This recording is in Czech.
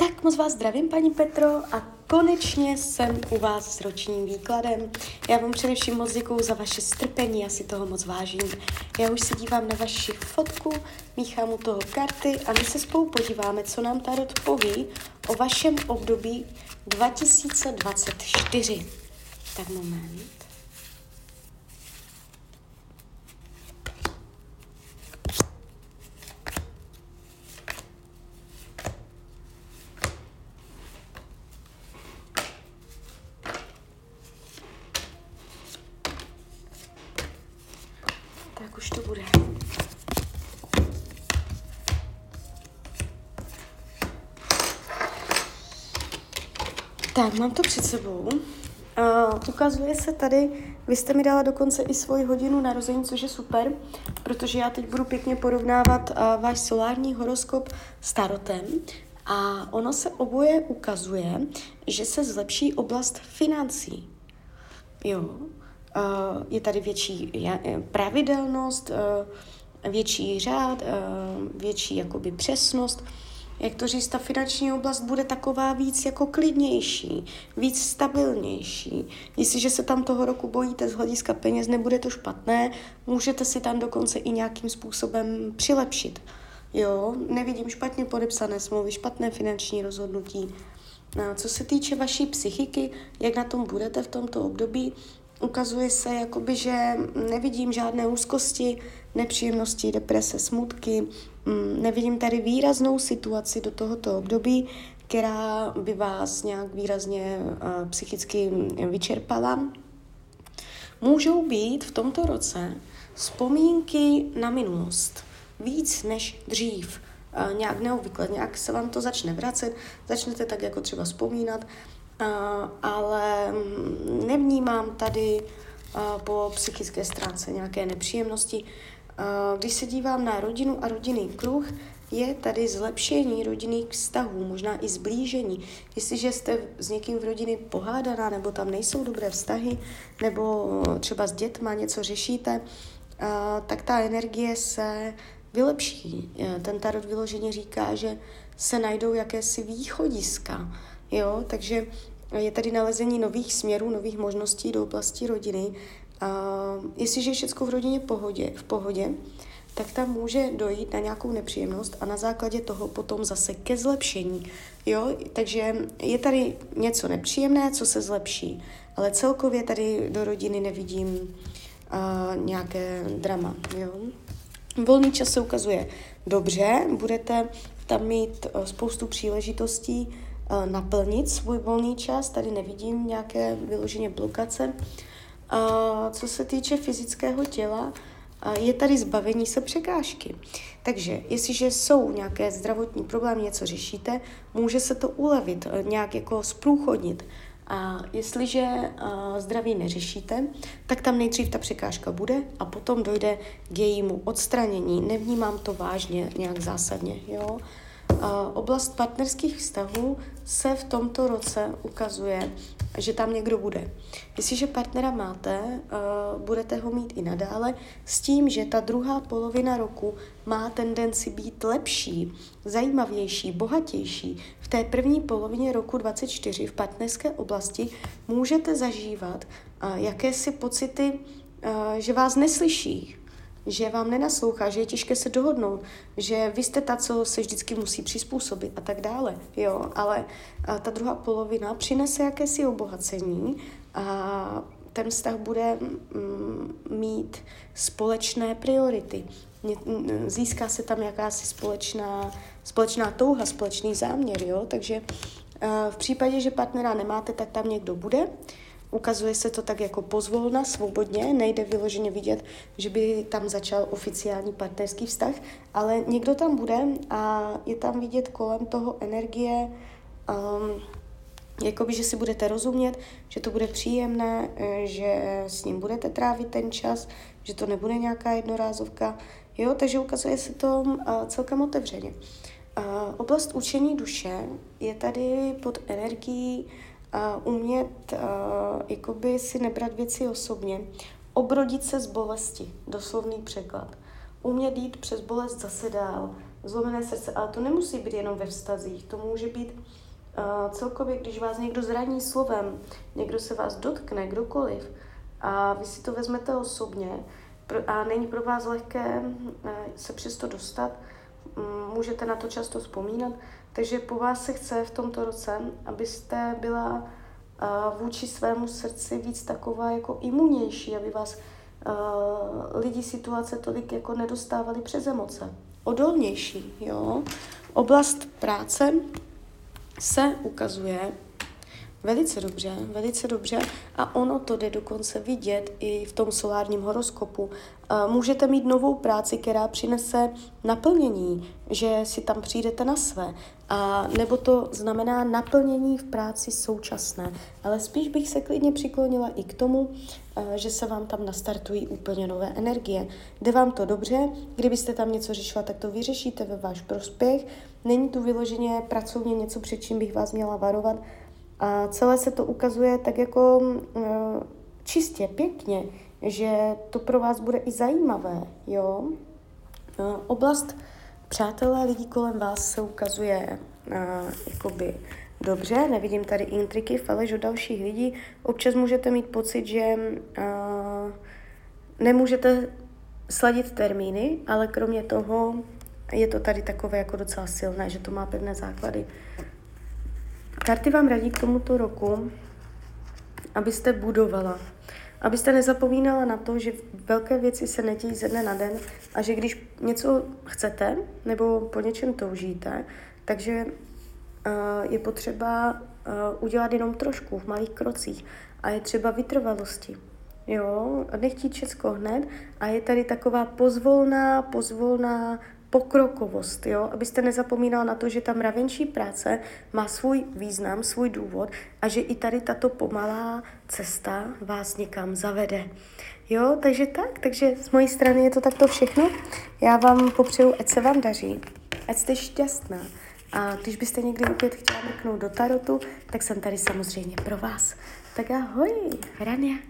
Tak moc vás zdravím, paní Petro, a konečně jsem u vás s ročním výkladem. Já vám především moc děkuju za vaše strpení, já si toho moc vážím. Já už se dívám na vaši fotku, míchám u toho karty a my se spolu podíváme, co nám Tarot poví o vašem období 2024. Tak moment. Tak už to bude. Tak, mám to před sebou. Uh, ukazuje se tady, vy jste mi dala dokonce i svoji hodinu narození, což je super, protože já teď budu pěkně porovnávat uh, váš solární horoskop s tarotem a ono se oboje ukazuje, že se zlepší oblast financí. Jo, je tady větší pravidelnost, uh, větší řád, větší jakoby přesnost, jak to říct, ta finanční oblast bude taková víc jako klidnější, víc stabilnější. Jestliže se tam toho roku bojíte z hlediska peněz, nebude to špatné, můžete si tam dokonce i nějakým způsobem přilepšit. Jo, nevidím špatně podepsané smlouvy, špatné finanční rozhodnutí. Co se týče vaší psychiky, jak na tom budete v tomto období, ukazuje se, jakoby, že nevidím žádné úzkosti, nepříjemnosti, deprese, smutky. Mm, nevidím tady výraznou situaci do tohoto období, která by vás nějak výrazně psychicky vyčerpala. Můžou být v tomto roce vzpomínky na minulost víc než dřív. Nějak neobvykle, nějak se vám to začne vracet, začnete tak jako třeba vzpomínat, ale mm, nevnímám tady uh, po psychické stránce nějaké nepříjemnosti. Když se dívám na rodinu a rodinný kruh, je tady zlepšení rodinných vztahů, možná i zblížení. Jestliže jste s někým v rodině pohádaná, nebo tam nejsou dobré vztahy, nebo třeba s dětma něco řešíte, tak ta energie se vylepší. Ten tarot vyloženě říká, že se najdou jakési východiska. Jo? Takže je tady nalezení nových směrů, nových možností do oblasti rodiny Uh, jestliže je všechno v rodině pohodě, v pohodě, tak tam může dojít na nějakou nepříjemnost a na základě toho potom zase ke zlepšení. Jo? Takže je tady něco nepříjemné, co se zlepší, ale celkově tady do rodiny nevidím uh, nějaké drama. Jo? Volný čas se ukazuje dobře, budete tam mít uh, spoustu příležitostí naplnit svůj volný čas, tady nevidím nějaké vyloženě blokace. Co se týče fyzického těla, je tady zbavení se překážky. Takže jestliže jsou nějaké zdravotní problémy, něco řešíte, může se to ulevit, e, nějak jako zprůchodnit. A jestliže uh, zdraví neřešíte, tak tam nejdřív ta překážka bude a potom dojde k jejímu odstranění. Nevnímám to vážně, nějak zásadně. Jo? Oblast partnerských vztahů se v tomto roce ukazuje, že tam někdo bude. Jestliže partnera máte, budete ho mít i nadále s tím, že ta druhá polovina roku má tendenci být lepší, zajímavější, bohatější. V té první polovině roku 24 v partnerské oblasti můžete zažívat jakési pocity, že vás neslyší, že vám nenaslouchá, že je těžké se dohodnout, že vy jste ta, co se vždycky musí přizpůsobit a tak dále. Jo, ale ta druhá polovina přinese jakési obohacení a ten vztah bude mm, mít společné priority. Získá se tam jakási společná, společná touha, společný záměr, jo? takže v případě, že partnera nemáte, tak tam někdo bude. Ukazuje se to tak jako pozvolna, svobodně, nejde vyloženě vidět, že by tam začal oficiální partnerský vztah, ale někdo tam bude a je tam vidět kolem toho energie, um, jakoby, že si budete rozumět, že to bude příjemné, eh, že s ním budete trávit ten čas, že to nebude nějaká jednorázovka, jo, takže ukazuje se to uh, celkem otevřeně. Uh, oblast učení duše je tady pod energií uh, umět uh, jakoby si nebrat věci osobně, obrodit se z bolesti, doslovný překlad. Umět jít přes bolest zase dál, zlomené srdce, ale to nemusí být jenom ve vztazích, to může být uh, celkově, když vás někdo zraní slovem, někdo se vás dotkne, kdokoliv, a vy si to vezmete osobně a není pro vás lehké uh, se přesto dostat, můžete na to často vzpomínat, takže po vás se chce v tomto roce, abyste byla uh, vůči svému srdci víc taková jako imunější, aby vás uh, lidi situace tolik jako nedostávali přes emoce. Odolnější, jo. Oblast práce se ukazuje velice dobře, velice dobře a ono to jde dokonce vidět i v tom solárním horoskopu. Můžete mít novou práci, která přinese naplnění, že si tam přijdete na své. A nebo to znamená naplnění v práci současné. Ale spíš bych se klidně přiklonila i k tomu, že se vám tam nastartují úplně nové energie. Jde vám to dobře, kdybyste tam něco řešila, tak to vyřešíte ve váš prospěch. Není tu vyloženě pracovně něco, před čím bych vás měla varovat. A celé se to ukazuje tak jako čistě, pěkně, že to pro vás bude i zajímavé, jo. Oblast přátelé, lidí kolem vás se ukazuje uh, jakoby dobře, nevidím tady intriky, faleš od dalších lidí. Občas můžete mít pocit, že nemůžete sladit termíny, ale kromě toho je to tady takové jako docela silné, že to má pevné základy. Karty vám radí k tomuto roku, abyste budovala Abyste nezapomínala na to, že velké věci se nedějí ze dne na den a že když něco chcete nebo po něčem toužíte, takže uh, je potřeba uh, udělat jenom trošku v malých krocích a je třeba vytrvalosti. Jo, nechtít všechno hned a je tady taková pozvolná, pozvolná pokrokovost, jo? abyste nezapomínal na to, že ta mravenčí práce má svůj význam, svůj důvod a že i tady tato pomalá cesta vás někam zavede. Jo, takže tak, takže z mojí strany je to takto všechno. Já vám popřeju, ať se vám daří, ať jste šťastná. A když byste někdy opět chtěla mrknout do tarotu, tak jsem tady samozřejmě pro vás. Tak ahoj, Rania.